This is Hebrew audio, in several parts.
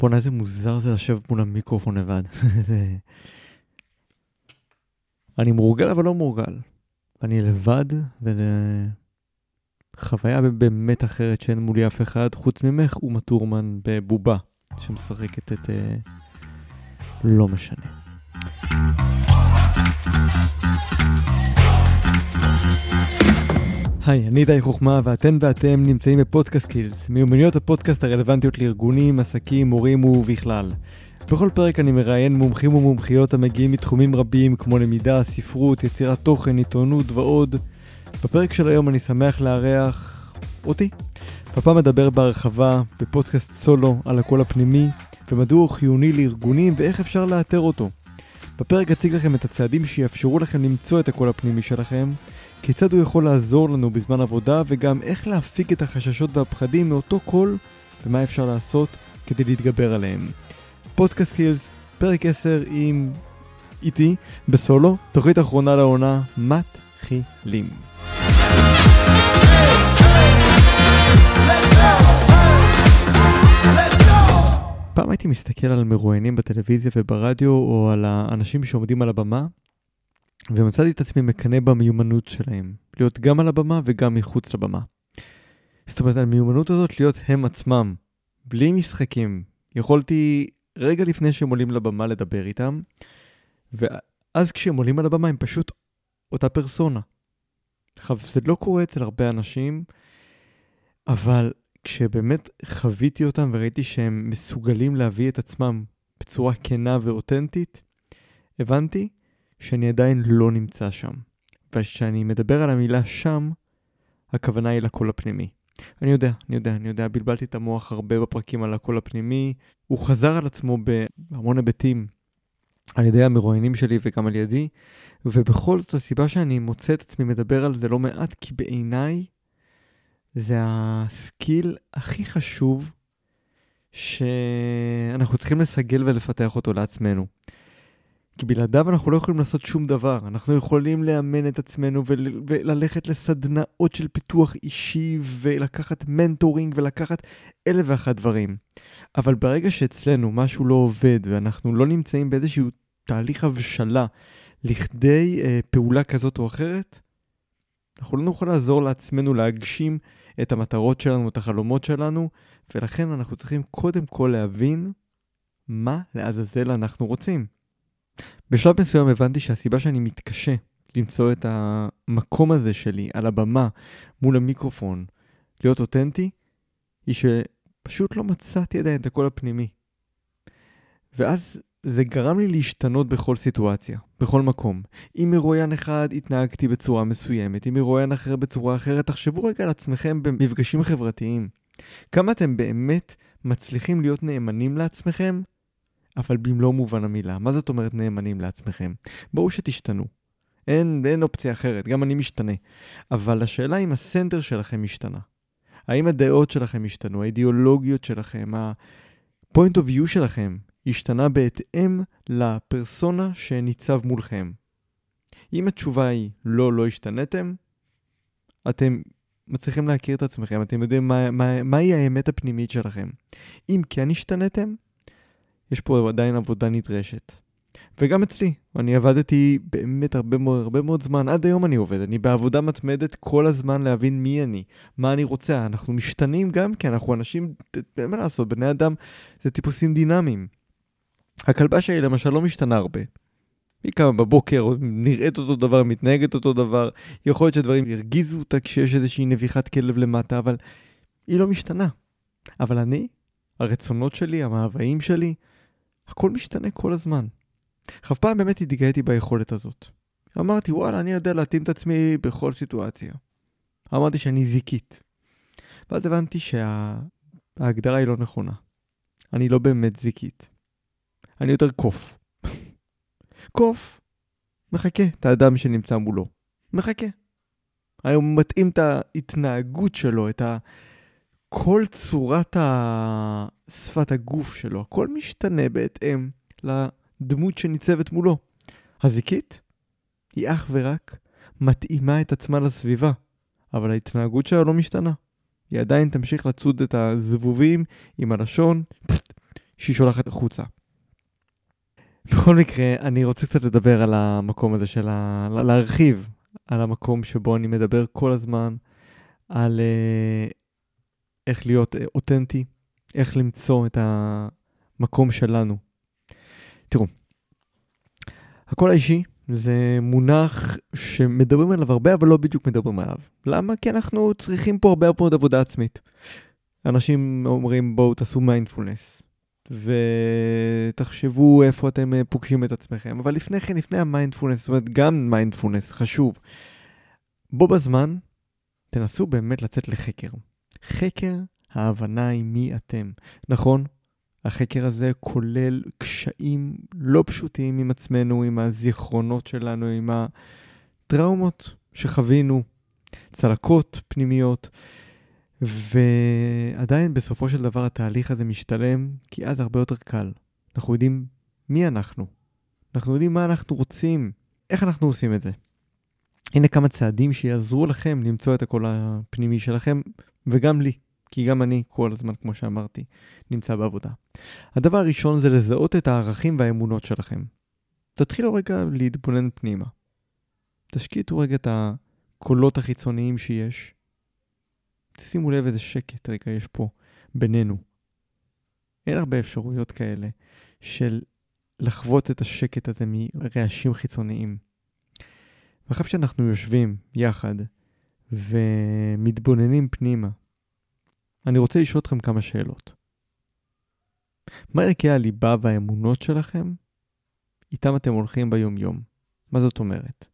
בואנה, איזה מוזר זה לשבת מול המיקרופון לבד. זה... אני מורגל אבל לא מורגל. אני לבד, וזה חוויה באמת אחרת שאין מולי אף אחד חוץ ממך ומה טורמן בבובה שמשחקת את... Uh... לא משנה. היי, אני די חוכמה ואתן ואתם נמצאים בפודקאסט קילס, מיומנויות הפודקאסט הרלוונטיות לארגונים, עסקים, מורים ובכלל. בכל פרק אני מראיין מומחים ומומחיות המגיעים מתחומים רבים כמו למידה, ספרות, יצירת תוכן, עיתונות ועוד. בפרק של היום אני שמח לארח אותי. בפעם אדבר בהרחבה בפודקאסט סולו על הקול הפנימי ומדוע הוא חיוני לארגונים ואיך אפשר לאתר אותו. בפרק אציג לכם את הצעדים שיאפשרו לכם למצוא את הקול הפנימי שלכם, כיצד הוא יכול לעזור לנו בזמן עבודה וגם איך להפיק את החששות והפחדים מאותו קול ומה אפשר לעשות כדי להתגבר עליהם. פודקאסט קילס, פרק 10 עם איתי בסולו, תוכנית אחרונה לעונה, מתחילים. פעם הייתי מסתכל על מרואיינים בטלוויזיה וברדיו או על האנשים שעומדים על הבמה ומצאתי את עצמי מקנא במיומנות שלהם, להיות גם על הבמה וגם מחוץ לבמה. זאת אומרת, המיומנות הזאת להיות הם עצמם, בלי משחקים. יכולתי רגע לפני שהם עולים לבמה לדבר איתם, ואז כשהם עולים על הבמה הם פשוט אותה פרסונה. עכשיו, זה לא קורה אצל הרבה אנשים, אבל כשבאמת חוויתי אותם וראיתי שהם מסוגלים להביא את עצמם בצורה כנה ואותנטית, הבנתי שאני עדיין לא נמצא שם. וכשאני מדבר על המילה שם, הכוונה היא לקול הפנימי. אני יודע, אני יודע, אני יודע, בלבלתי את המוח הרבה בפרקים על הקול הפנימי. הוא חזר על עצמו בהמון היבטים על ידי המרואיינים שלי וגם על ידי, ובכל זאת הסיבה שאני מוצא את עצמי מדבר על זה לא מעט, כי בעיניי זה הסקיל הכי חשוב שאנחנו צריכים לסגל ולפתח אותו לעצמנו. כי בלעדיו אנחנו לא יכולים לעשות שום דבר. אנחנו יכולים לאמן את עצמנו ול- וללכת לסדנאות של פיתוח אישי ולקחת מנטורינג ולקחת אלף ואחת דברים. אבל ברגע שאצלנו משהו לא עובד ואנחנו לא נמצאים באיזשהו תהליך הבשלה לכדי אה, פעולה כזאת או אחרת, אנחנו לא נוכל לעזור לעצמנו להגשים את המטרות שלנו, את החלומות שלנו, ולכן אנחנו צריכים קודם כל להבין מה לעזאזל אנחנו רוצים. בשלב מסוים הבנתי שהסיבה שאני מתקשה למצוא את המקום הזה שלי על הבמה מול המיקרופון, להיות אותנטי, היא שפשוט לא מצאתי עדיין את הקול הפנימי. ואז זה גרם לי להשתנות בכל סיטואציה, בכל מקום. אם מרואיין אחד התנהגתי בצורה מסוימת, אם מרואיין אחר בצורה אחרת, תחשבו רגע על עצמכם במפגשים חברתיים. כמה אתם באמת מצליחים להיות נאמנים לעצמכם אבל במלוא מובן המילה. מה זאת אומרת נאמנים לעצמכם? ברור שתשתנו. אין, אין אופציה אחרת, גם אני משתנה. אבל השאלה אם הסנטר שלכם השתנה. האם הדעות שלכם השתנו, האידיאולוגיות שלכם, ה-point of view שלכם השתנה בהתאם לפרסונה שניצב מולכם. אם התשובה היא לא, לא השתנתם, אתם מצליחים להכיר את עצמכם, אתם יודעים מהי מה, מה האמת הפנימית שלכם. אם כן השתנתם, יש פה עדיין עבודה נדרשת. וגם אצלי, אני עבדתי באמת הרבה מאוד, הרבה מאוד זמן, עד היום אני עובד, אני בעבודה מתמדת כל הזמן להבין מי אני, מה אני רוצה, אנחנו משתנים גם כי אנחנו אנשים, אין מה לעשות, בני אדם זה טיפוסים דינמיים. הכלבה שלי למשל לא משתנה הרבה. היא קמה בבוקר, נראית אותו דבר, מתנהגת אותו דבר, יכול להיות שדברים ירגיזו אותה כשיש איזושהי נביחת כלב למטה, אבל היא לא משתנה. אבל אני, הרצונות שלי, המאוויים שלי, הכל משתנה כל הזמן. עכשיו פעם באמת התגאיתי ביכולת הזאת. אמרתי, וואלה, אני יודע להתאים את עצמי בכל סיטואציה. אמרתי שאני זיקית. ואז הבנתי שההגדרה שה... היא לא נכונה. אני לא באמת זיקית. אני יותר קוף. קוף מחכה את האדם שנמצא מולו. מחכה. הוא מתאים את ההתנהגות שלו, את ה... כל צורת. שפת הגוף שלו, הכל משתנה בהתאם לדמות שניצבת מולו. הזיקית היא אך ורק מתאימה את עצמה לסביבה, אבל ההתנהגות שלה לא משתנה. היא עדיין תמשיך לצוד את הזבובים עם הלשון, שהיא שולחת החוצה. בכל מקרה, אני רוצה קצת לדבר על המקום הזה של ה... להרחיב על המקום שבו אני מדבר כל הזמן על uh, איך להיות אותנטי, איך למצוא את המקום שלנו. תראו, הקול האישי זה מונח שמדברים עליו הרבה, אבל לא בדיוק מדברים עליו. למה? כי אנחנו צריכים פה הרבה מאוד עבודה עצמית. אנשים אומרים, בואו תעשו מיינדפולנס, ותחשבו איפה אתם אה, פוגשים את עצמכם. אבל לפני כן, לפני המיינדפולנס, זאת אומרת, גם מיינדפולנס חשוב. בו בזמן, תנסו באמת לצאת לחקר. חקר ההבנה היא מי אתם. נכון, החקר הזה כולל קשיים לא פשוטים עם עצמנו, עם הזיכרונות שלנו, עם הטראומות שחווינו, צלקות פנימיות, ועדיין בסופו של דבר התהליך הזה משתלם, כי אז הרבה יותר קל. אנחנו יודעים מי אנחנו. אנחנו יודעים מה אנחנו רוצים, איך אנחנו עושים את זה. הנה כמה צעדים שיעזרו לכם למצוא את הקול הפנימי שלכם, וגם לי. כי גם אני כל הזמן, כמו שאמרתי, נמצא בעבודה. הדבר הראשון זה לזהות את הערכים והאמונות שלכם. תתחילו רגע להתבונן פנימה. תשקיטו רגע את הקולות החיצוניים שיש. תשימו לב איזה שקט רגע יש פה בינינו. אין הרבה אפשרויות כאלה של לחוות את השקט הזה מרעשים חיצוניים. ואחרי שאנחנו יושבים יחד ומתבוננים פנימה, אני רוצה לשאול אתכם כמה שאלות. מה ערכי הליבה והאמונות שלכם? איתם אתם הולכים ביום-יום. מה זאת אומרת?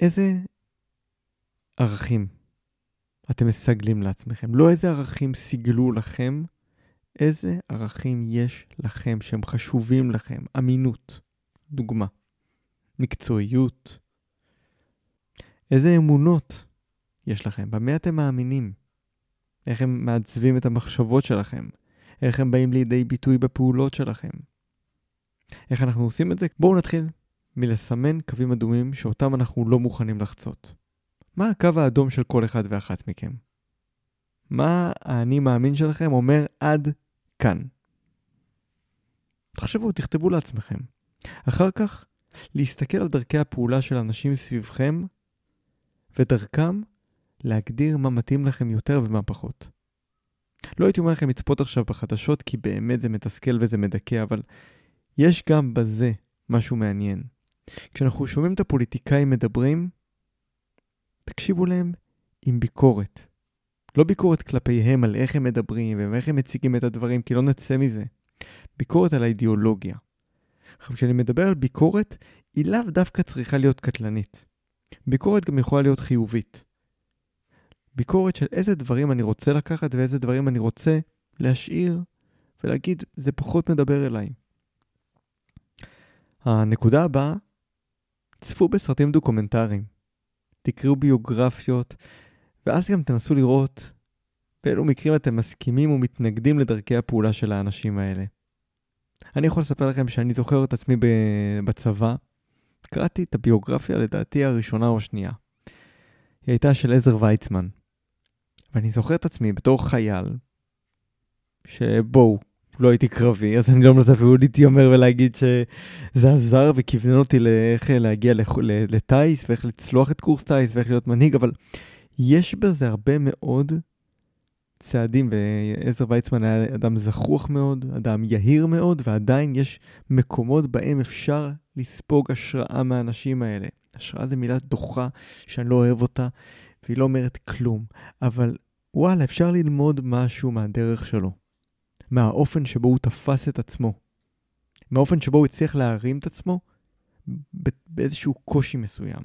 איזה ערכים אתם מסגלים לעצמכם? לא איזה ערכים סיגלו לכם, איזה ערכים יש לכם שהם חשובים לכם. אמינות, דוגמה. מקצועיות. איזה אמונות יש לכם? במה אתם מאמינים? איך הם מעצבים את המחשבות שלכם, איך הם באים לידי ביטוי בפעולות שלכם. איך אנחנו עושים את זה? בואו נתחיל מלסמן קווים אדומים שאותם אנחנו לא מוכנים לחצות. מה הקו האדום של כל אחד ואחת מכם? מה האני מאמין שלכם אומר עד כאן? תחשבו, תכתבו לעצמכם. אחר כך, להסתכל על דרכי הפעולה של אנשים סביבכם, ודרכם להגדיר מה מתאים לכם יותר ומה פחות. לא הייתי אומר לכם לצפות עכשיו בחדשות, כי באמת זה מתסכל וזה מדכא, אבל יש גם בזה משהו מעניין. כשאנחנו שומעים את הפוליטיקאים מדברים, תקשיבו להם עם ביקורת. לא ביקורת כלפיהם על איך הם מדברים ואיך הם מציגים את הדברים, כי לא נצא מזה. ביקורת על האידיאולוגיה. עכשיו, כשאני מדבר על ביקורת, היא לאו דווקא צריכה להיות קטלנית. ביקורת גם יכולה להיות חיובית. ביקורת של איזה דברים אני רוצה לקחת ואיזה דברים אני רוצה להשאיר ולהגיד, זה פחות מדבר אליי. הנקודה הבאה, צפו בסרטים דוקומנטריים, תקראו ביוגרפיות, ואז גם תנסו לראות באילו מקרים אתם מסכימים ומתנגדים לדרכי הפעולה של האנשים האלה. אני יכול לספר לכם שאני זוכר את עצמי בצבא, קראתי את הביוגרפיה לדעתי הראשונה או השנייה. היא הייתה של עזר ויצמן. ואני זוכר את עצמי בתור חייל, שבואו, לא הייתי קרבי, אז אני לא מנסה אפילו להתיימר ולהגיד שזה עזר וכיוונן אותי לאיך להגיע לטיס ואיך לצלוח את קורס טיס ואיך להיות מנהיג, אבל יש בזה הרבה מאוד צעדים, ועזר ויצמן היה אדם זכוח מאוד, אדם יהיר מאוד, ועדיין יש מקומות בהם אפשר לספוג השראה מהאנשים האלה. השראה זו מילה דוחה שאני לא אוהב אותה, והיא לא אומרת כלום, אבל וואלה, אפשר ללמוד משהו מהדרך שלו. מהאופן שבו הוא תפס את עצמו. מהאופן שבו הוא הצליח להרים את עצמו באיזשהו קושי מסוים.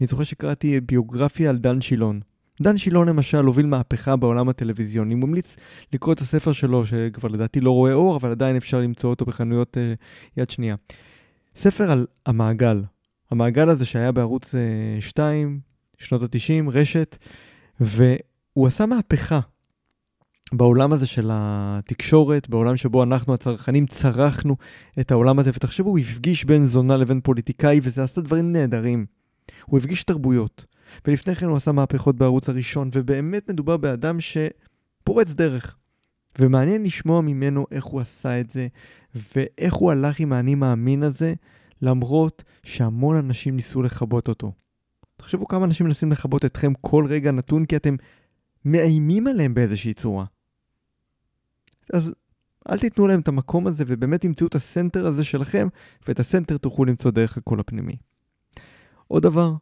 אני זוכר שקראתי ביוגרפיה על דן שילון. דן שילון למשל הוביל מהפכה בעולם הטלוויזיוני. אני ממליץ לקרוא את הספר שלו, שכבר לדעתי לא רואה אור, אבל עדיין אפשר למצוא אותו בחנויות uh, יד שנייה. ספר על המעגל. המעגל הזה שהיה בערוץ uh, 2, שנות ה-90, רשת, והוא עשה מהפכה בעולם הזה של התקשורת, בעולם שבו אנחנו הצרכנים צרכנו את העולם הזה, ותחשבו, הוא הפגיש בין זונה לבין פוליטיקאי, וזה עשה דברים נהדרים. הוא הפגיש תרבויות, ולפני כן הוא עשה מהפכות בערוץ הראשון, ובאמת מדובר באדם שפורץ דרך. ומעניין לשמוע ממנו איך הוא עשה את זה, ואיך הוא הלך עם האני מאמין הזה, למרות שהמון אנשים ניסו לכבות אותו. תחשבו כמה אנשים מנסים לכבות אתכם כל רגע נתון, כי אתם מאיימים עליהם באיזושהי צורה. אז אל תיתנו להם את המקום הזה, ובאמת תמצאו את הסנטר הזה שלכם, ואת הסנטר תוכלו למצוא דרך הקול הפנימי. עוד דבר,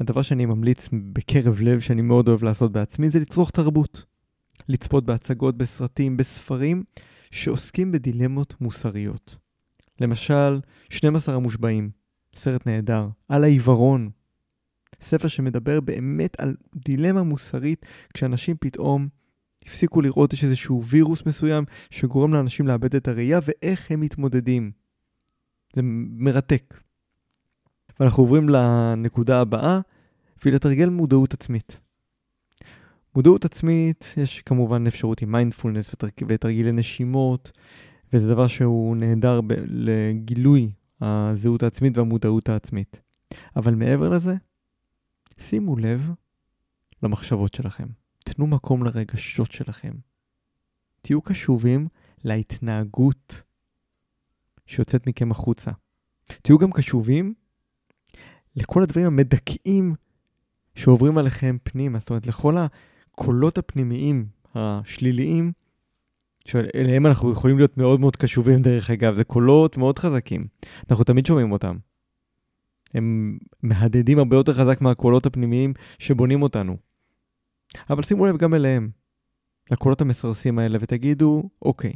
הדבר שאני ממליץ בקרב לב, שאני מאוד אוהב לעשות בעצמי, זה לצרוך תרבות. לצפות בהצגות, בסרטים, בספרים, שעוסקים בדילמות מוסריות. למשל, 12 המושבעים, סרט נהדר, על העיוורון. ספר שמדבר באמת על דילמה מוסרית, כשאנשים פתאום הפסיקו לראות יש איזשהו וירוס מסוים שגורם לאנשים לאבד את הראייה ואיך הם מתמודדים. זה מרתק. ואנחנו עוברים לנקודה הבאה, והיא לתרגל מודעות עצמית. מודעות עצמית, יש כמובן אפשרות עם מיינדפולנס ותרגילי נשימות, וזה דבר שהוא נהדר ב- לגילוי הזהות העצמית והמודעות העצמית. אבל מעבר לזה, שימו לב למחשבות שלכם. תנו מקום לרגשות שלכם. תהיו קשובים להתנהגות שיוצאת מכם החוצה. תהיו גם קשובים לכל הדברים המדכאים שעוברים עליכם פנימה, זאת אומרת, לכל הקולות הפנימיים השליליים, שאליהם אנחנו יכולים להיות מאוד מאוד קשובים דרך אגב, זה קולות מאוד חזקים, אנחנו תמיד שומעים אותם. הם מהדהדים הרבה יותר חזק מהקולות הפנימיים שבונים אותנו. אבל שימו לב גם אליהם, לקולות המסרסים האלה, ותגידו, אוקיי,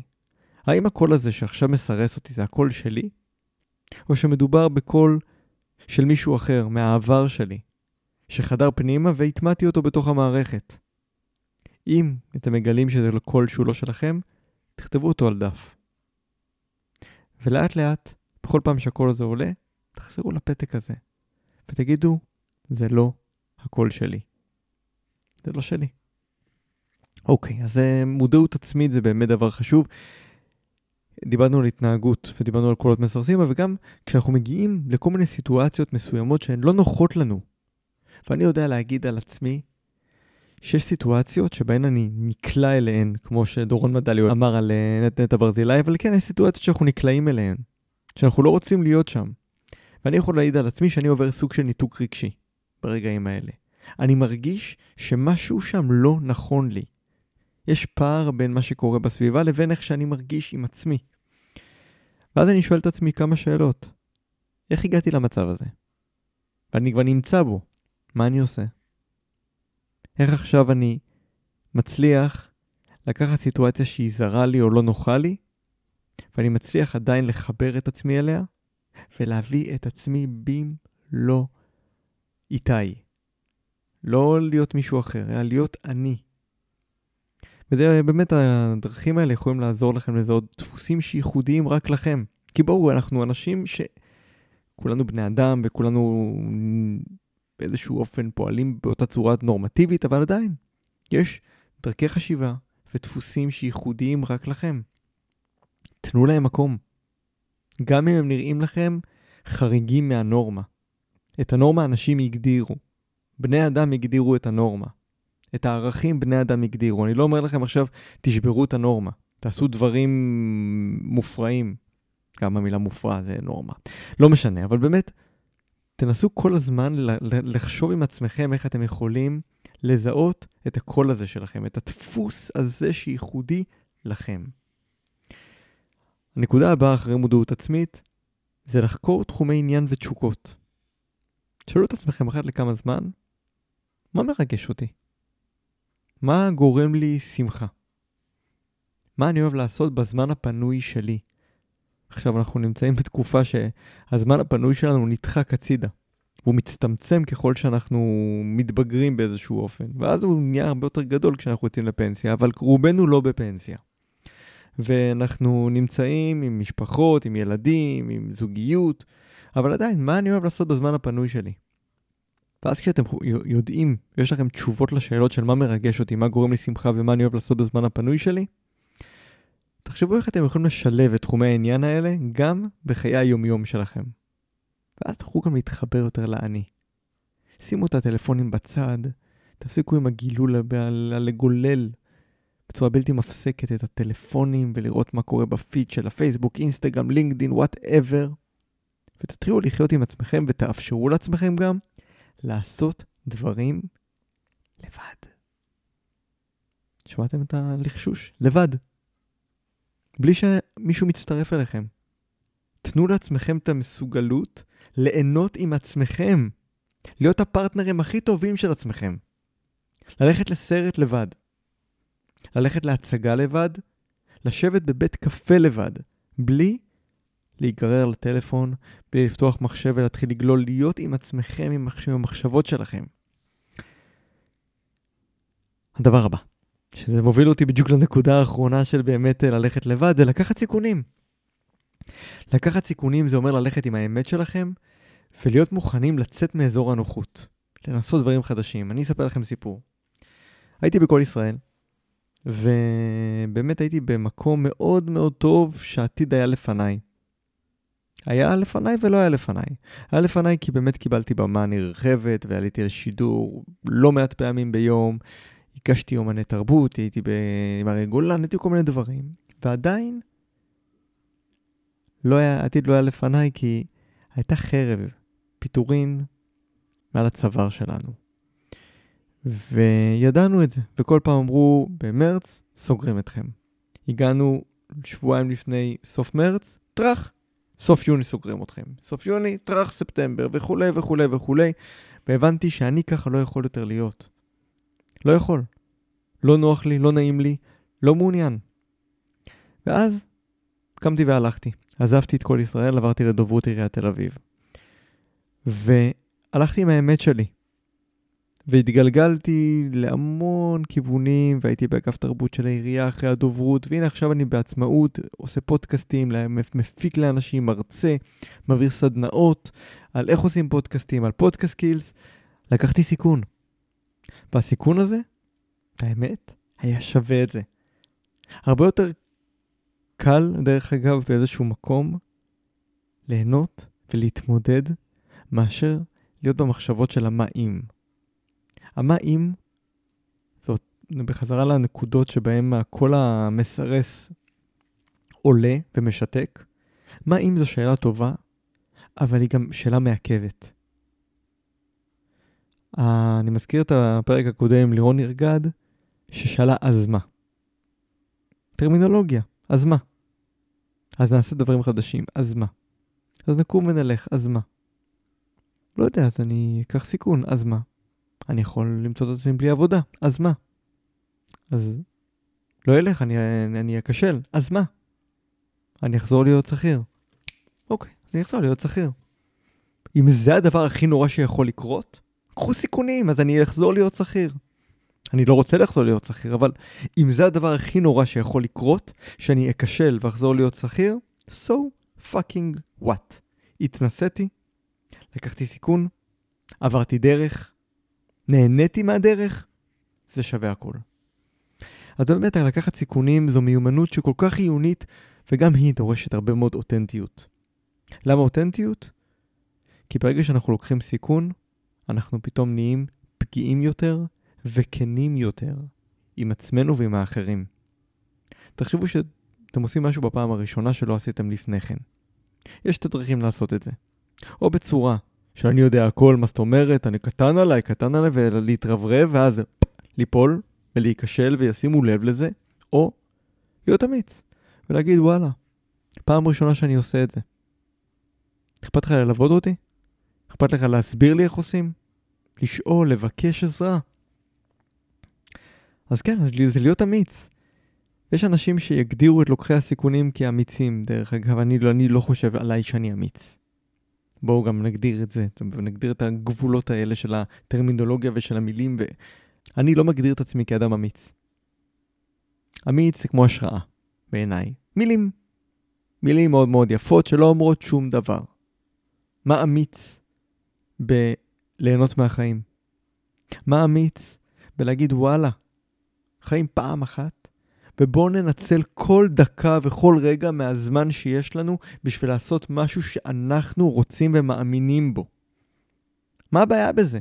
האם הקול הזה שעכשיו מסרס אותי זה הקול שלי? או שמדובר בקול של מישהו אחר, מהעבר שלי, שחדר פנימה והטמעתי אותו בתוך המערכת. אם אתם מגלים שזה קול שהוא לא שלכם, תכתבו אותו על דף. ולאט לאט, בכל פעם שהקול הזה עולה, תחזרו לפתק הזה, ותגידו, זה לא הקול שלי. זה לא שלי. אוקיי, אז אה, מודעות עצמית זה באמת דבר חשוב. דיברנו על התנהגות ודיברנו על קולות מסרסים, אבל גם כשאנחנו מגיעים לכל מיני סיטואציות מסוימות שהן לא נוחות לנו. ואני יודע להגיד על עצמי שיש סיטואציות שבהן אני נקלע אליהן, כמו שדורון מדליו אמר על אה, נט נטע ברזילי, אבל כן, יש סיטואציות שאנחנו נקלעים אליהן, שאנחנו לא רוצים להיות שם. ואני יכול להעיד על עצמי שאני עובר סוג של ניתוק רגשי ברגעים האלה. אני מרגיש שמשהו שם לא נכון לי. יש פער בין מה שקורה בסביבה לבין איך שאני מרגיש עם עצמי. ואז אני שואל את עצמי כמה שאלות. איך הגעתי למצב הזה? ואני כבר נמצא בו. מה אני עושה? איך עכשיו אני מצליח לקחת סיטואציה שהיא זרה לי או לא נוחה לי, ואני מצליח עדיין לחבר את עצמי אליה, ולהביא את עצמי במלוא איתי. לא להיות מישהו אחר, אלא להיות אני. וזה באמת, הדרכים האלה יכולים לעזור לכם לזהות דפוסים שייחודיים רק לכם. כי ברור, אנחנו אנשים ש... כולנו בני אדם וכולנו באיזשהו אופן פועלים באותה צורה נורמטיבית, אבל עדיין, יש דרכי חשיבה ודפוסים שייחודיים רק לכם. תנו להם מקום. גם אם הם נראים לכם חריגים מהנורמה. את הנורמה אנשים הגדירו. בני אדם הגדירו את הנורמה. את הערכים בני אדם הגדירו. אני לא אומר לכם עכשיו, תשברו את הנורמה. תעשו דברים מופרעים. גם המילה מופרע זה נורמה. לא משנה, אבל באמת, תנסו כל הזמן לחשוב עם עצמכם איך אתם יכולים לזהות את הקול הזה שלכם, את הדפוס הזה שייחודי לכם. הנקודה הבאה אחרי מודעות עצמית זה לחקור תחומי עניין ותשוקות. שאלו את עצמכם אחת לכמה זמן, מה מרגש אותי? מה גורם לי שמחה? מה אני אוהב לעשות בזמן הפנוי שלי? עכשיו אנחנו נמצאים בתקופה שהזמן הפנוי שלנו נדחק הצידה. הוא מצטמצם ככל שאנחנו מתבגרים באיזשהו אופן, ואז הוא נהיה הרבה יותר גדול כשאנחנו יוצאים לפנסיה, אבל רובנו לא בפנסיה. ואנחנו נמצאים עם משפחות, עם ילדים, עם זוגיות, אבל עדיין, מה אני אוהב לעשות בזמן הפנוי שלי? ואז כשאתם יודעים, יש לכם תשובות לשאלות של מה מרגש אותי, מה גורם לי שמחה ומה אני אוהב לעשות בזמן הפנוי שלי, תחשבו איך אתם יכולים לשלב את תחומי העניין האלה גם בחיי היומיום שלכם. ואז תוכלו גם להתחבר יותר לאני. שימו את הטלפונים בצד, תפסיקו עם הגילול הלגולל בצורה בלתי מפסקת את הטלפונים ולראות מה קורה בפיד של הפייסבוק, אינסטגרם, לינקדין, whatever. ותתחילו לחיות עם עצמכם ותאפשרו לעצמכם גם לעשות דברים לבד. שמעתם את הלחשוש? לבד. בלי שמישהו מצטרף אליכם. תנו לעצמכם את המסוגלות ליהנות עם עצמכם. להיות הפרטנרים הכי טובים של עצמכם. ללכת לסרט לבד. ללכת להצגה לבד. לשבת בבית קפה לבד. בלי להיגרר לטלפון, בלי לפתוח מחשב ולהתחיל לגלול, להיות עם עצמכם, עם המחשבות שלכם. הדבר הבא, שזה מוביל אותי בדיוק לנקודה האחרונה של באמת אה, ללכת לבד, זה לקחת סיכונים. לקחת סיכונים זה אומר ללכת עם האמת שלכם ולהיות מוכנים לצאת מאזור הנוחות, לנסות דברים חדשים. אני אספר לכם סיפור. הייתי בכל ישראל, ובאמת הייתי במקום מאוד מאוד טוב שהעתיד היה לפניי. היה לפניי ולא היה לפניי. היה לפניי כי באמת קיבלתי במה נרחבת ועליתי לשידור לא מעט פעמים ביום. הגשתי יומני תרבות, הייתי עם הרי גולן, הייתי כל מיני דברים. ועדיין, לא היה, העתיד לא היה לפניי כי הייתה חרב, פיטורין מעל הצוואר שלנו. וידענו את זה, וכל פעם אמרו, במרץ סוגרים אתכם. הגענו שבועיים לפני סוף מרץ, טראח, סוף יוני סוגרים אתכם. סוף יוני, טראח ספטמבר, וכולי וכולי וכולי. והבנתי שאני ככה לא יכול יותר להיות. לא יכול. לא נוח לי, לא נעים לי, לא מעוניין. ואז קמתי והלכתי. עזבתי את כל ישראל, עברתי לדוברות עיריית תל אביב. והלכתי עם האמת שלי. והתגלגלתי להמון כיוונים, והייתי באגף תרבות של העירייה אחרי הדוברות, והנה עכשיו אני בעצמאות, עושה פודקאסטים, מפיק לאנשים, מרצה, מעביר סדנאות על איך עושים פודקאסטים, על פודקאסט קילס. לקחתי סיכון. והסיכון הזה, האמת, היה שווה את זה. הרבה יותר קל, דרך אגב, באיזשהו מקום, ליהנות ולהתמודד, מאשר להיות במחשבות של המה אם. המה אם, זאת בחזרה לנקודות שבהן הקול המסרס עולה ומשתק. מה אם זו שאלה טובה, אבל היא גם שאלה מעכבת. אני מזכיר את הפרק הקודם לירון נרגד, ששאלה אז מה. טרמינולוגיה, אז מה? אז נעשה דברים חדשים, אז מה? אז נקום ונלך, אז מה? לא יודע, אז אני אקח סיכון, אז מה? אני יכול למצוא את עצמי בלי עבודה, אז מה? אז לא אלך, אני, אני אכשל, אז מה? אני אחזור להיות שכיר. אוקיי, אז אני אחזור להיות שכיר. אם זה הדבר הכי נורא שיכול לקרות, קחו סיכונים, אז אני אחזור להיות שכיר. אני לא רוצה לחזור להיות שכיר, אבל אם זה הדבר הכי נורא שיכול לקרות, שאני אכשל ואחזור להיות שכיר, so fucking what. התנסיתי, לקחתי סיכון, עברתי דרך, נהניתי מהדרך, זה שווה הכל. אז באמת, לקחת סיכונים זו מיומנות שכל כך חיונית, וגם היא דורשת הרבה מאוד אותנטיות. למה אותנטיות? כי ברגע שאנחנו לוקחים סיכון, אנחנו פתאום נהיים פגיעים יותר וכנים יותר עם עצמנו ועם האחרים. תחשבו שאתם עושים משהו בפעם הראשונה שלא עשיתם לפני כן. יש את הדרכים לעשות את זה. או בצורה שאני יודע הכל, מה זאת אומרת, אני קטן עליי, קטן עליי, ולהתרברב, ואז ליפול ולהיכשל וישימו לב לזה, או להיות אמיץ ולהגיד וואלה, פעם ראשונה שאני עושה את זה. אכפת לך ללוות אותי? אכפת לך להסביר לי איך עושים? לשאול, לבקש עזרה. אז כן, אז זה להיות אמיץ. יש אנשים שיגדירו את לוקחי הסיכונים כאמיצים, דרך אגב, אני לא, אני לא חושב עליי שאני אמיץ. בואו גם נגדיר את זה, נגדיר את הגבולות האלה של הטרמינולוגיה ושל המילים, ואני לא מגדיר את עצמי כאדם אמיץ. אמיץ זה כמו השראה, בעיניי. מילים. מילים מאוד מאוד יפות שלא אומרות שום דבר. מה אמיץ בליהנות מהחיים? מה אמיץ בלהגיד וואלה, חיים פעם אחת, ובואו ננצל כל דקה וכל רגע מהזמן שיש לנו בשביל לעשות משהו שאנחנו רוצים ומאמינים בו. מה הבעיה בזה?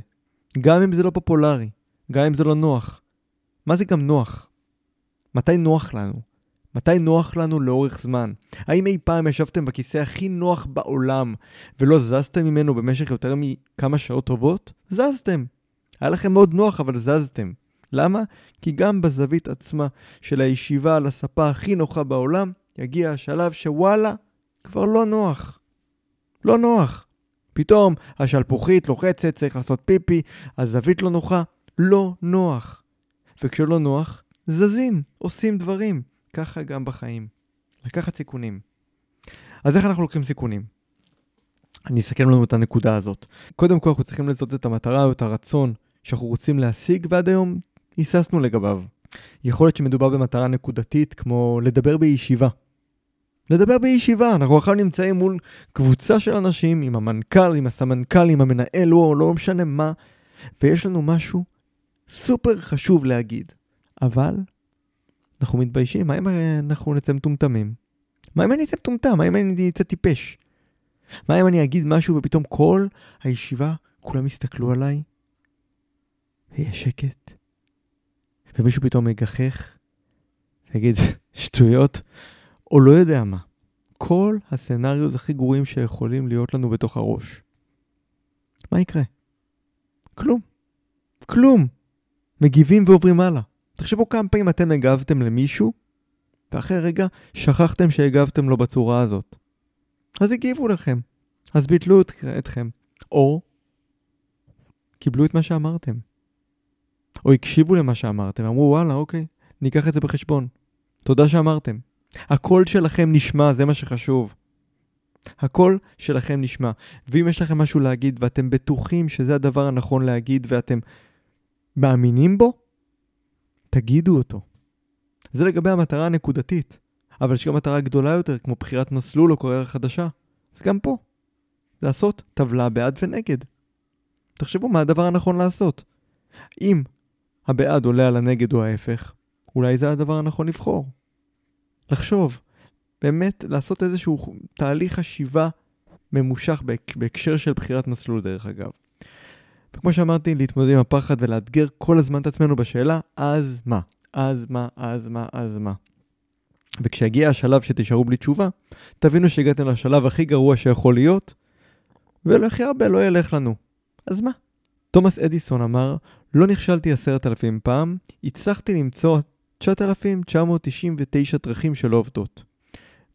גם אם זה לא פופולרי, גם אם זה לא נוח. מה זה גם נוח? מתי נוח לנו? מתי נוח לנו לאורך זמן? האם אי פעם ישבתם בכיסא הכי נוח בעולם ולא זזתם ממנו במשך יותר מכמה שעות טובות? זזתם. היה לכם מאוד נוח, אבל זזתם. למה? כי גם בזווית עצמה של הישיבה על הספה הכי נוחה בעולם, יגיע השלב שוואלה, כבר לא נוח. לא נוח. פתאום השלפוחית לוחצת, צריך לעשות פיפי, הזווית לא נוחה, לא נוח. וכשלא נוח, זזים, עושים דברים. ככה גם בחיים. לקחת סיכונים. אז איך אנחנו לוקחים סיכונים? אני אסכם לנו את הנקודה הזאת. קודם כל אנחנו צריכים לזאת את המטרה או את הרצון שאנחנו רוצים להשיג, ועד היום היססנו לגביו. יכול להיות שמדובר במטרה נקודתית כמו לדבר בישיבה. לדבר בישיבה, אנחנו עכשיו נמצאים מול קבוצה של אנשים, עם המנכ"ל, עם הסמנכ"ל, עם המנהל, לא, לא משנה מה, ויש לנו משהו סופר חשוב להגיד. אבל אנחנו מתביישים, מה אם אנחנו נצא מטומטמים? מה אם אני אצא מטומטם? מה אם אני אצא טיפש? מה אם אני אגיד משהו ופתאום כל הישיבה, כולם יסתכלו עליי, ויהיה שקט, ומישהו פתאום יגחך, ויגיד שטויות, או לא יודע מה. כל הסצנריוז הכי גרועים שיכולים להיות לנו בתוך הראש. מה יקרה? כלום. כלום. מגיבים ועוברים הלאה. תחשבו כמה פעמים אתם הגבתם למישהו, ואחרי רגע שכחתם שהגבתם לו בצורה הזאת. אז הגיבו לכם. אז ביטלו את, אתכם. או קיבלו את מה שאמרתם. או הקשיבו למה שאמרתם, אמרו וואלה אוקיי, ניקח את זה בחשבון. תודה שאמרתם. הקול שלכם נשמע, זה מה שחשוב. הקול שלכם נשמע. ואם יש לכם משהו להגיד ואתם בטוחים שזה הדבר הנכון להגיד ואתם מאמינים בו, תגידו אותו. זה לגבי המטרה הנקודתית. אבל יש גם מטרה גדולה יותר, כמו בחירת מסלול או קריירה חדשה. אז גם פה, לעשות טבלה בעד ונגד. תחשבו מה הדבר הנכון לעשות. אם הבעד עולה על הנגד או ההפך, אולי זה הדבר הנכון לבחור. לחשוב, באמת לעשות איזשהו תהליך חשיבה ממושך בהקשר של בחירת מסלול דרך אגב. וכמו שאמרתי, להתמודד עם הפחד ולאתגר כל הזמן את עצמנו בשאלה, אז מה? אז מה? אז מה? אז מה? וכשיגיע השלב שתישארו בלי תשובה, תבינו שהגעתם לשלב הכי גרוע שיכול להיות, ולא הכי הרבה לא ילך לנו. אז מה? תומאס אדיסון אמר, לא נכשלתי עשרת אלפים פעם, הצלחתי למצוא 9,999 דרכים שלא עובדות.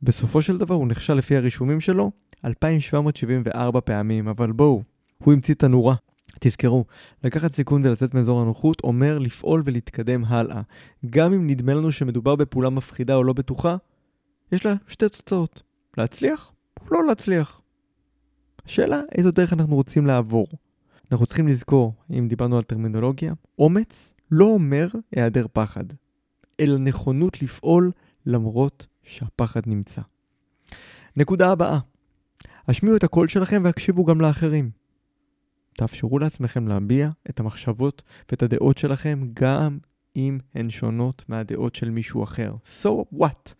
בסופו של דבר הוא נכשל לפי הרישומים שלו 2,774 פעמים, אבל בואו, הוא המציא את הנורה. תזכרו, לקחת סיכון ולצאת מאזור הנוחות אומר לפעול ולהתקדם הלאה. גם אם נדמה לנו שמדובר בפעולה מפחידה או לא בטוחה, יש לה שתי תוצאות, להצליח או לא להצליח. השאלה איזו דרך אנחנו רוצים לעבור. אנחנו צריכים לזכור, אם דיברנו על טרמינולוגיה, אומץ לא אומר היעדר פחד, אלא נכונות לפעול למרות שהפחד נמצא. נקודה הבאה, השמיעו את הקול שלכם והקשיבו גם לאחרים. תאפשרו לעצמכם להביע את המחשבות ואת הדעות שלכם גם אם הן שונות מהדעות של מישהו אחר. So what?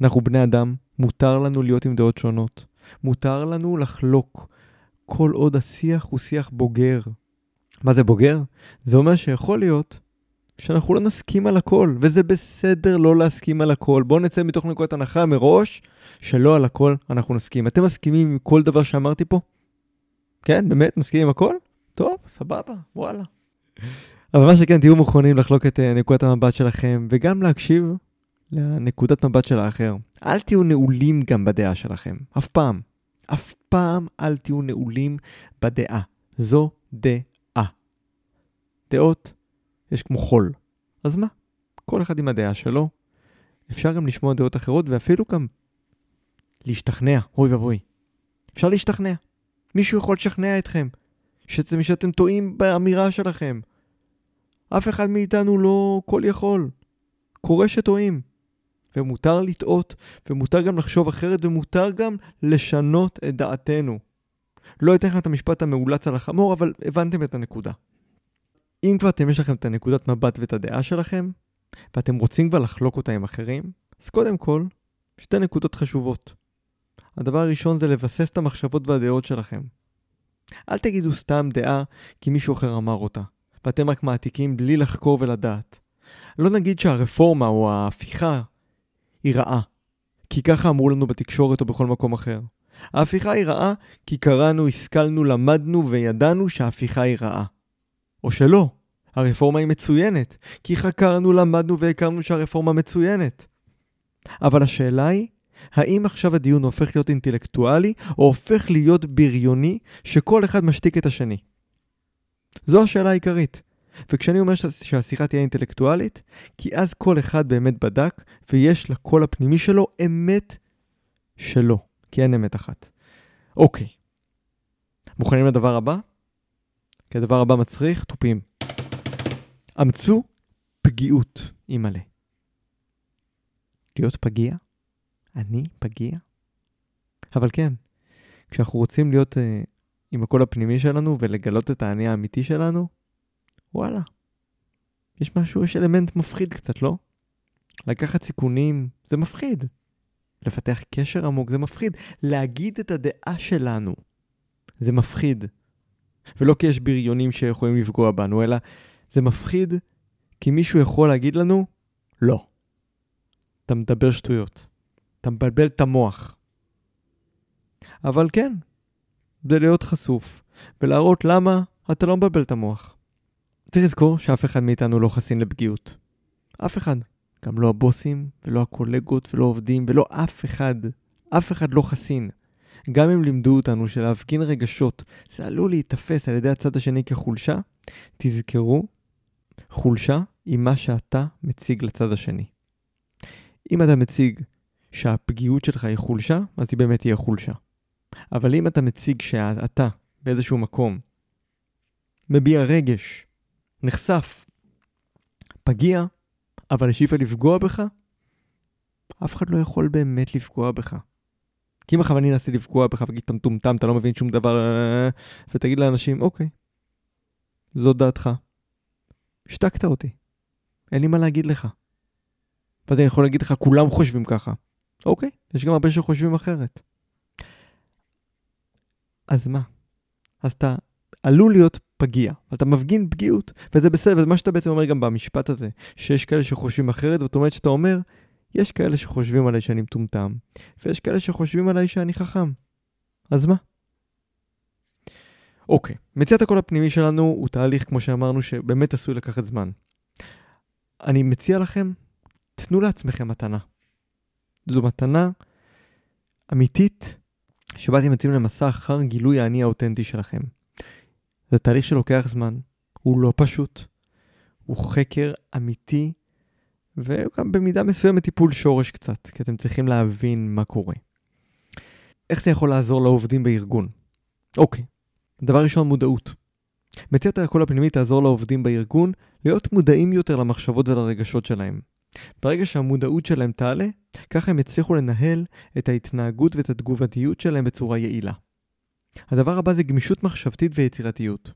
אנחנו בני אדם, מותר לנו להיות עם דעות שונות. מותר לנו לחלוק, כל עוד השיח הוא שיח בוגר. מה זה בוגר? זה אומר שיכול להיות שאנחנו לא נסכים על הכל, וזה בסדר לא להסכים על הכל. בואו נצא מתוך נקודת הנחה מראש שלא על הכל אנחנו נסכים. אתם מסכימים עם כל דבר שאמרתי פה? כן, באמת, מסכימים עם הכל? טוב, סבבה, וואלה. אבל מה שכן, תהיו מוכנים לחלוק את uh, נקודת המבט שלכם, וגם להקשיב לנקודת מבט של האחר. אל תהיו נעולים גם בדעה שלכם, אף פעם. אף פעם אל תהיו נעולים בדעה. זו דעה. דעות יש כמו חול. אז מה? כל אחד עם הדעה שלו. אפשר גם לשמוע דעות אחרות ואפילו גם להשתכנע. אוי ואבוי. אפשר להשתכנע. מישהו יכול לשכנע אתכם שאתם, שאתם טועים באמירה שלכם. אף אחד מאיתנו לא כל יכול. קורה שטועים. ומותר לטעות, ומותר גם לחשוב אחרת, ומותר גם לשנות את דעתנו. לא אתן לכם את המשפט המאולץ על החמור, אבל הבנתם את הנקודה. אם כבר אתם יש לכם את הנקודת מבט ואת הדעה שלכם, ואתם רוצים כבר לחלוק אותה עם אחרים, אז קודם כל, שתי נקודות חשובות. הדבר הראשון זה לבסס את המחשבות והדעות שלכם. אל תגידו סתם דעה כי מישהו אחר אמר אותה, ואתם רק מעתיקים בלי לחקור ולדעת. לא נגיד שהרפורמה או ההפיכה היא רעה, כי ככה אמרו לנו בתקשורת או בכל מקום אחר. ההפיכה היא רעה כי קראנו, השכלנו, למדנו וידענו שההפיכה היא רעה. או שלא, הרפורמה היא מצוינת, כי חקרנו, למדנו והכרנו שהרפורמה מצוינת. אבל השאלה היא, האם עכשיו הדיון הופך להיות אינטלקטואלי, או הופך להיות בריוני, שכל אחד משתיק את השני? זו השאלה העיקרית. וכשאני אומר שהשיחה תהיה אינטלקטואלית, כי אז כל אחד באמת בדק, ויש לקול הפנימי שלו אמת שלו, כי אין אמת אחת. אוקיי. מוכנים לדבר הבא? כי הדבר הבא מצריך תופים. אמצו פגיעות, אימא'לה. להיות פגיע? אני פגיע? אבל כן, כשאנחנו רוצים להיות uh, עם הקול הפנימי שלנו ולגלות את האני האמיתי שלנו, וואלה, יש משהו, יש אלמנט מפחיד קצת, לא? לקחת סיכונים זה מפחיד. לפתח קשר עמוק זה מפחיד. להגיד את הדעה שלנו זה מפחיד. ולא כי יש בריונים שיכולים לפגוע בנו, אלא זה מפחיד כי מישהו יכול להגיד לנו, לא. אתה מדבר שטויות. אתה מבלבל את המוח. אבל כן, זה להיות חשוף, ולהראות למה אתה לא מבלבל את המוח. צריך לזכור שאף אחד מאיתנו לא חסין לפגיעות. אף אחד. גם לא הבוסים, ולא הקולגות, ולא עובדים, ולא אף אחד. אף אחד לא חסין. גם אם לימדו אותנו שלהפגין רגשות זה עלול להיתפס על ידי הצד השני כחולשה, תזכרו, חולשה היא מה שאתה מציג לצד השני. אם אתה מציג שהפגיעות שלך היא חולשה, אז היא באמת תהיה חולשה. אבל אם אתה מציג שאתה באיזשהו מקום מביע רגש, נחשף, פגיע, אבל השאיפה לפגוע בך, אף אחד לא יכול באמת לפגוע בך. כי אם עכשיו אני אנסה לפגוע בך ואגיד אתה מטומטם, אתה לא מבין שום דבר, ותגיד לאנשים, אוקיי, זאת דעתך. השתקת אותי. אין לי מה להגיד לך. ואתה יכול להגיד לך, כולם חושבים ככה. אוקיי, יש גם הרבה שחושבים אחרת. אז מה? אז אתה עלול להיות פגיע, אתה מפגין פגיעות, וזה בסדר, ומה שאתה בעצם אומר גם במשפט הזה, שיש כאלה שחושבים אחרת, זאת אומרת שאתה אומר, יש כאלה שחושבים עליי שאני מטומטם, ויש כאלה שחושבים עליי שאני חכם. אז מה? אוקיי, מציאת הקול הפנימי שלנו הוא תהליך, כמו שאמרנו, שבאמת עשוי לקחת זמן. אני מציע לכם, תנו לעצמכם מתנה. זו מתנה אמיתית שבה אתם יוצאים למסע אחר גילוי האני האותנטי שלכם. זה תהליך שלוקח זמן, הוא לא פשוט, הוא חקר אמיתי, וגם במידה מסוימת טיפול שורש קצת, כי אתם צריכים להבין מה קורה. איך זה יכול לעזור לעובדים בארגון? אוקיי, דבר ראשון, מודעות. מציאת הקול הפנימי תעזור לעובדים בארגון להיות מודעים יותר למחשבות ולרגשות שלהם. ברגע שהמודעות שלהם תעלה, ככה הם יצליחו לנהל את ההתנהגות ואת התגובתיות שלהם בצורה יעילה. הדבר הבא זה גמישות מחשבתית ויצירתיות.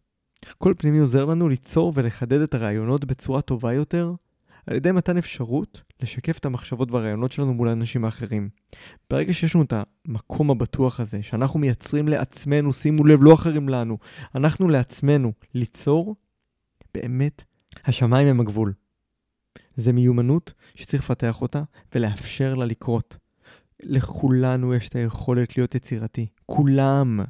קול פנימי עוזר לנו ליצור ולחדד את הרעיונות בצורה טובה יותר, על ידי מתן אפשרות לשקף את המחשבות והרעיונות שלנו מול האנשים האחרים. ברגע שיש לנו את המקום הבטוח הזה, שאנחנו מייצרים לעצמנו, שימו לב, לא אחרים לנו, אנחנו לעצמנו ליצור, באמת, השמיים הם הגבול. זה מיומנות שצריך לפתח אותה ולאפשר לה לקרות. לכולנו יש את היכולת להיות יצירתי. כולם.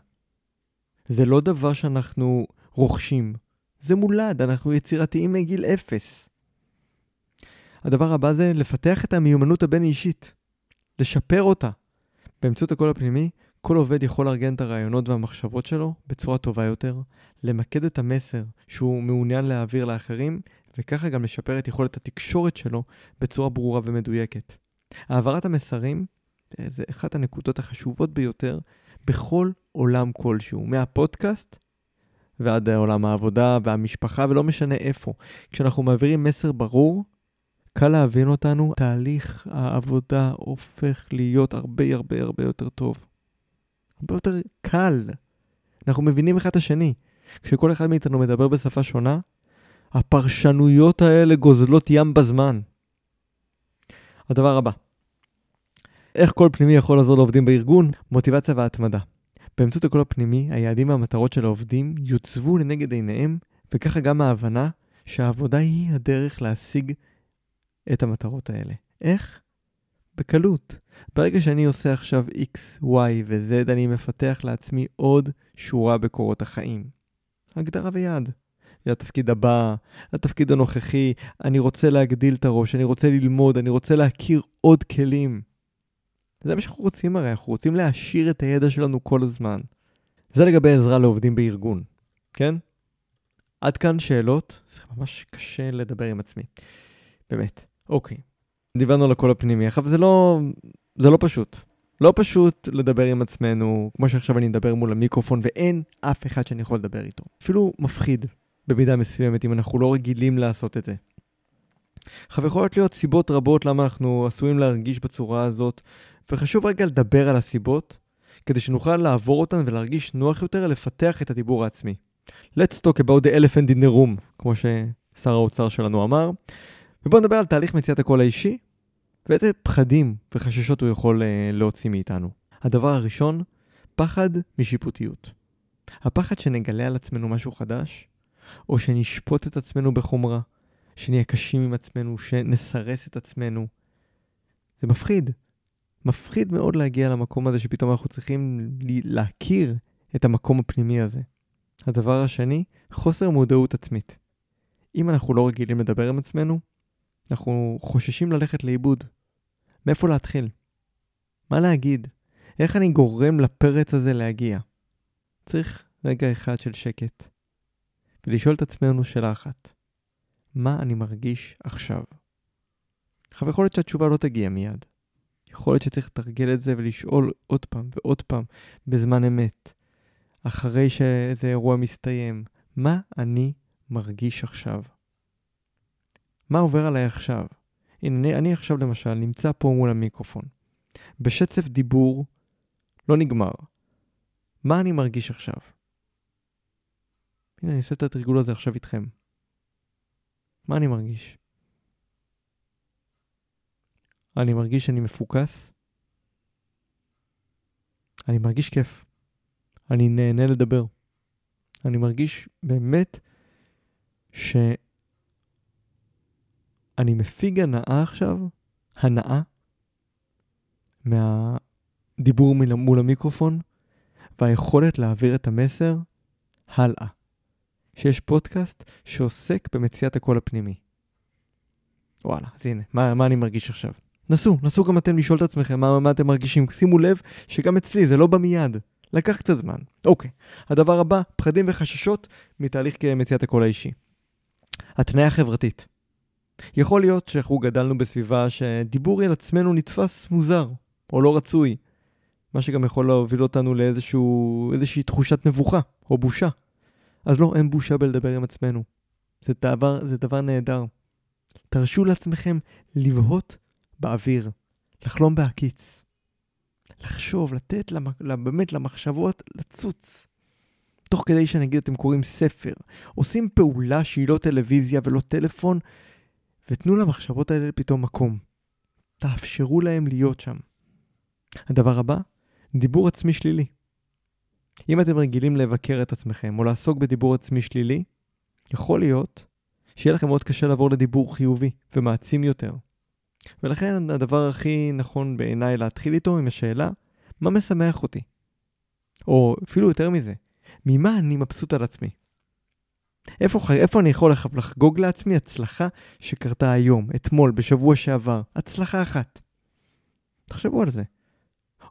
זה לא דבר שאנחנו רוכשים. זה מולד, אנחנו יצירתיים מגיל אפס. הדבר הבא זה לפתח את המיומנות הבין-אישית. לשפר אותה. באמצעות הקול הפנימי, כל עובד יכול לארגן את הרעיונות והמחשבות שלו בצורה טובה יותר, למקד את המסר שהוא מעוניין להעביר לאחרים, וככה גם לשפר את יכולת התקשורת שלו בצורה ברורה ומדויקת. העברת המסרים זה אחת הנקודות החשובות ביותר בכל עולם כלשהו, מהפודקאסט ועד עולם העבודה והמשפחה, ולא משנה איפה. כשאנחנו מעבירים מסר ברור, קל להבין אותנו, תהליך העבודה הופך להיות הרבה הרבה הרבה יותר טוב. הרבה יותר קל. אנחנו מבינים אחד את השני. כשכל אחד מאיתנו מדבר בשפה שונה, הפרשנויות האלה גוזלות ים בזמן. הדבר הבא, איך קול פנימי יכול לעזור לעובדים בארגון? מוטיבציה והתמדה. באמצעות הקול הפנימי, היעדים והמטרות של העובדים יוצבו לנגד עיניהם, וככה גם ההבנה שהעבודה היא הדרך להשיג את המטרות האלה. איך? בקלות. ברגע שאני עושה עכשיו X, Y ו-Z, אני מפתח לעצמי עוד שורה בקורות החיים. הגדרה ויעד. לתפקיד הבא, לתפקיד הנוכחי, אני רוצה להגדיל את הראש, אני רוצה ללמוד, אני רוצה להכיר עוד כלים. זה מה שאנחנו רוצים הרי, אנחנו רוצים להעשיר את הידע שלנו כל הזמן. זה לגבי עזרה לעובדים בארגון, כן? עד כאן שאלות, זה ממש קשה לדבר עם עצמי. באמת. אוקיי. דיברנו על הקול הפנימי, אבל זה לא, זה לא פשוט. לא פשוט לדבר עם עצמנו, כמו שעכשיו אני מדבר מול המיקרופון, ואין אף אחד שאני יכול לדבר איתו. אפילו מפחיד במידה מסוימת, אם אנחנו לא רגילים לעשות את זה. עכשיו, יכולות להיות סיבות רבות למה אנחנו עשויים להרגיש בצורה הזאת, וחשוב רגע לדבר על הסיבות, כדי שנוכל לעבור אותן ולהרגיש נוח יותר לפתח את הדיבור העצמי. Let's talk about the elephant in the room, כמו ששר האוצר שלנו אמר. ובואו נדבר על תהליך מציאת הקול האישי, ואיזה פחדים וחששות הוא יכול uh, להוציא מאיתנו. הדבר הראשון, פחד משיפוטיות. הפחד שנגלה על עצמנו משהו חדש, או שנשפוט את עצמנו בחומרה, שנהיה קשים עם עצמנו, שנסרס את עצמנו. זה מפחיד. מפחיד מאוד להגיע למקום הזה שפתאום אנחנו צריכים להכיר את המקום הפנימי הזה. הדבר השני, חוסר מודעות עצמית. אם אנחנו לא רגילים לדבר עם עצמנו, אנחנו חוששים ללכת לאיבוד. מאיפה להתחיל? מה להגיד? איך אני גורם לפרץ הזה להגיע? צריך רגע אחד של שקט, ולשאול את עצמנו שאלה אחת. מה אני מרגיש עכשיו? עכשיו יכול להיות שהתשובה לא תגיע מיד. יכול להיות שצריך לתרגל את זה ולשאול עוד פעם ועוד פעם בזמן אמת, אחרי שאיזה אירוע מסתיים, מה אני מרגיש עכשיו? מה עובר עליי עכשיו? הנה, אני, אני עכשיו למשל נמצא פה מול המיקרופון. בשצף דיבור לא נגמר. מה אני מרגיש עכשיו? הנה, אני עושה את התרגול הזה עכשיו איתכם. מה אני מרגיש? אני מרגיש שאני מפוקס. אני מרגיש כיף. אני נהנה לדבר. אני מרגיש באמת שאני מפיג הנאה עכשיו, הנאה, מהדיבור מול המיקרופון, והיכולת להעביר את המסר הלאה. שיש פודקאסט שעוסק במציאת הקול הפנימי. וואלה, אז הנה, מה, מה אני מרגיש עכשיו? נסו, נסו גם אתם לשאול את עצמכם מה, מה אתם מרגישים. שימו לב שגם אצלי זה לא בא מיד. לקח קצת זמן. אוקיי, הדבר הבא, פחדים וחששות מתהליך מציאת הקול האישי. התניה חברתית. יכול להיות שאנחנו גדלנו בסביבה שדיבור על עצמנו נתפס מוזר, או לא רצוי. מה שגם יכול להוביל אותנו לאיזושהי תחושת מבוכה, או בושה. אז לא, אין בושה בלדבר עם עצמנו. זה דבר, זה דבר נהדר. תרשו לעצמכם לבהות באוויר, לחלום בהקיץ. לחשוב, לתת למ... באמת למחשבות לצוץ. תוך כדי שנגיד אתם קוראים ספר, עושים פעולה שהיא לא טלוויזיה ולא טלפון, ותנו למחשבות האלה פתאום מקום. תאפשרו להם להיות שם. הדבר הבא, דיבור עצמי שלילי. אם אתם רגילים לבקר את עצמכם או לעסוק בדיבור עצמי שלילי, יכול להיות שיהיה לכם מאוד קשה לעבור לדיבור חיובי ומעצים יותר. ולכן הדבר הכי נכון בעיניי להתחיל איתו עם השאלה, מה משמח אותי? או אפילו יותר מזה, ממה אני מבסוט על עצמי? איפה, איפה אני יכול לחגוג לעצמי הצלחה שקרתה היום, אתמול, בשבוע שעבר? הצלחה אחת. תחשבו על זה.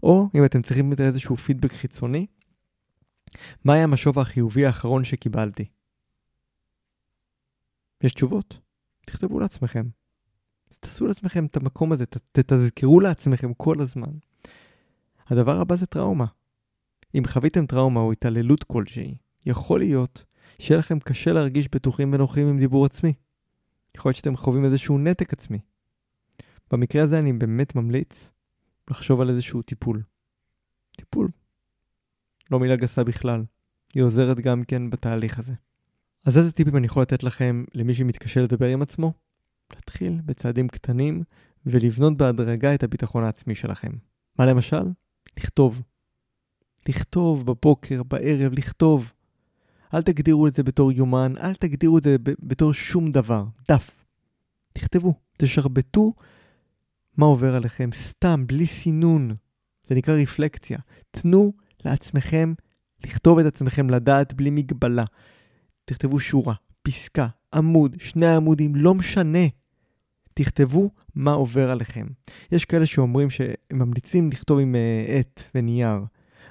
או אם אתם צריכים איזשהו פידבק חיצוני, מה היה המשוב החיובי האחרון שקיבלתי? יש תשובות? תכתבו לעצמכם. תעשו לעצמכם את המקום הזה, תתזכרו לעצמכם כל הזמן. הדבר הבא זה טראומה. אם חוויתם טראומה או התעללות כלשהי, יכול להיות שיהיה לכם קשה להרגיש בטוחים ונוחים עם דיבור עצמי. יכול להיות שאתם חווים איזשהו נתק עצמי. במקרה הזה אני באמת ממליץ לחשוב על איזשהו טיפול. טיפול. לא מילה גסה בכלל. היא עוזרת גם כן בתהליך הזה. אז איזה טיפים אני יכול לתת לכם למי שמתקשה לדבר עם עצמו? להתחיל בצעדים קטנים ולבנות בהדרגה את הביטחון העצמי שלכם. מה למשל? לכתוב. לכתוב בבוקר, בערב, לכתוב. אל תגדירו את זה בתור יומן, אל תגדירו את זה בתור שום דבר. דף. תכתבו. תשרבטו מה עובר עליכם סתם, בלי סינון. זה נקרא רפלקציה. תנו לעצמכם לכתוב את עצמכם לדעת בלי מגבלה. תכתבו שורה, פסקה, עמוד, שני עמודים, לא משנה. תכתבו מה עובר עליכם. יש כאלה שאומרים שהם ממליצים לכתוב עם uh, עט ונייר.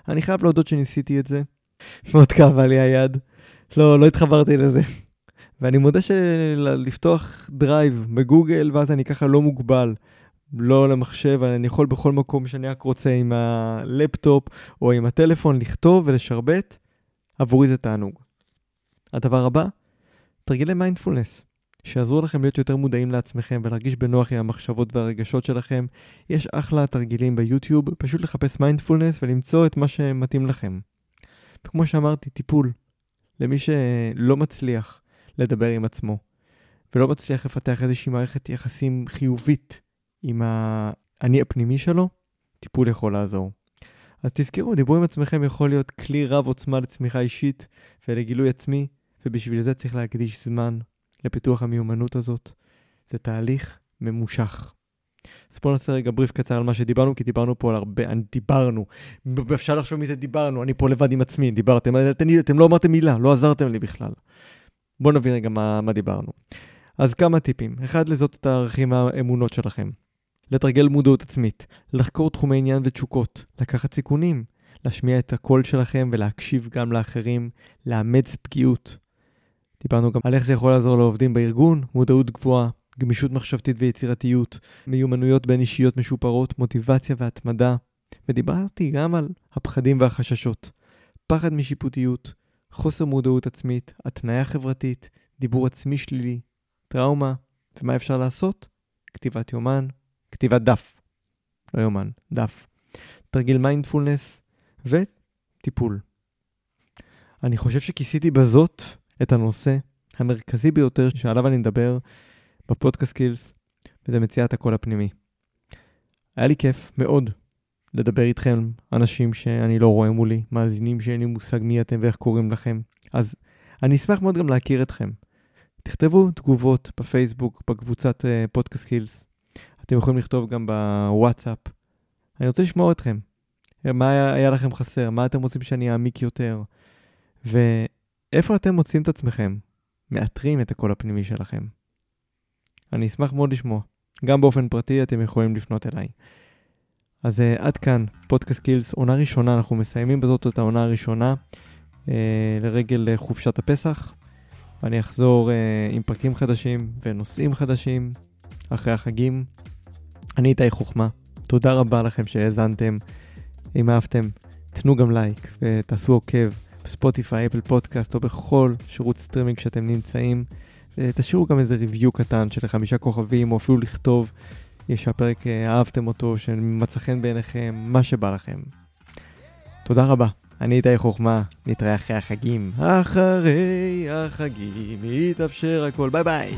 אני חייב להודות שניסיתי את זה. מאוד כאבה לי היד. לא, לא התחברתי לזה. ואני מודה שלפתוח Drive בגוגל, ואז אני ככה לא מוגבל. לא למחשב, אני יכול בכל מקום שאני רק רוצה עם הלפטופ או עם הטלפון לכתוב ולשרבט, עבורי זה תענוג. הדבר הבא, תרגילי מיינדפולנס, שיעזרו לכם להיות יותר מודעים לעצמכם ולהרגיש בנוח עם המחשבות והרגשות שלכם. יש אחלה תרגילים ביוטיוב, פשוט לחפש מיינדפולנס ולמצוא את מה שמתאים לכם. וכמו שאמרתי, טיפול. למי שלא מצליח לדבר עם עצמו, ולא מצליח לפתח איזושהי מערכת יחסים חיובית עם האני הפנימי שלו, טיפול יכול לעזור. אז תזכרו, דיבור עם עצמכם יכול להיות כלי רב עוצמה לצמיחה אישית ולגילוי עצמי, ובשביל זה צריך להקדיש זמן לפיתוח המיומנות הזאת. זה תהליך ממושך. אז בואו נעשה רגע בריף קצר על מה שדיברנו, כי דיברנו פה על הרבה, דיברנו. אפשר לחשוב מזה דיברנו, אני פה לבד עם עצמי, דיברתם, אתם, אתם לא אמרתם מילה, לא עזרתם לי בכלל. בואו נבין רגע מה, מה דיברנו. אז כמה טיפים. אחד, לזאת את הערכים האמונות שלכם. לתרגל מודעות עצמית, לחקור תחומי עניין ותשוקות, לקחת סיכונים, להשמיע את הקול שלכם ולהקשיב גם לאחרים, לאמץ פגיעות. דיברנו גם על איך זה יכול לעזור לעובדים בארגון, מודעות גבוהה, גמישות מחשבתית ויצירתיות, מיומנויות בין אישיות משופרות, מוטיבציה והתמדה. ודיברתי גם על הפחדים והחששות. פחד משיפוטיות, חוסר מודעות עצמית, התניה חברתית, דיבור עצמי שלילי, טראומה, ומה אפשר לעשות? כתיבת יומן, כתיבת דף, לא יומן, דף. תרגיל מיינדפולנס וטיפול. אני חושב שכיסיתי בזאת את הנושא המרכזי ביותר שעליו אני מדבר בפודקאסט קילס, וזה מציאת הקול הפנימי. היה לי כיף מאוד לדבר איתכם, אנשים שאני לא רואה מולי, מאזינים שאין לי מושג מי אתם ואיך קוראים לכם. אז אני אשמח מאוד גם להכיר אתכם. תכתבו תגובות בפייסבוק, בקבוצת פודקאסט uh, קילס. אתם יכולים לכתוב גם בוואטסאפ. אני רוצה לשמוע אתכם. מה היה לכם חסר? מה אתם רוצים שאני אעמיק יותר? ואיפה אתם מוצאים את עצמכם? מאתרים את הקול הפנימי שלכם. אני אשמח מאוד לשמוע. גם באופן פרטי אתם יכולים לפנות אליי. אז uh, עד כאן, פודקאסט קילס, עונה ראשונה, אנחנו מסיימים בזאת את העונה הראשונה uh, לרגל uh, חופשת הפסח. ואני אחזור uh, עם פרקים חדשים ונושאים חדשים אחרי החגים. אני איתי חוכמה, תודה רבה לכם שהאזנתם. אם אהבתם, תנו גם לייק ותעשו עוקב בספוטיפיי, Apple Podcast או בכל שירות סטרימינג שאתם נמצאים. ותשאירו גם איזה review קטן של חמישה כוכבים, או אפילו לכתוב שהפרק אה, אהבתם אותו, שמצא חן בעיניכם, מה שבא לכם. תודה רבה. אני איתי חוכמה, נתראה אחרי החגים. אחרי החגים יתאפשר הכל, ביי ביי.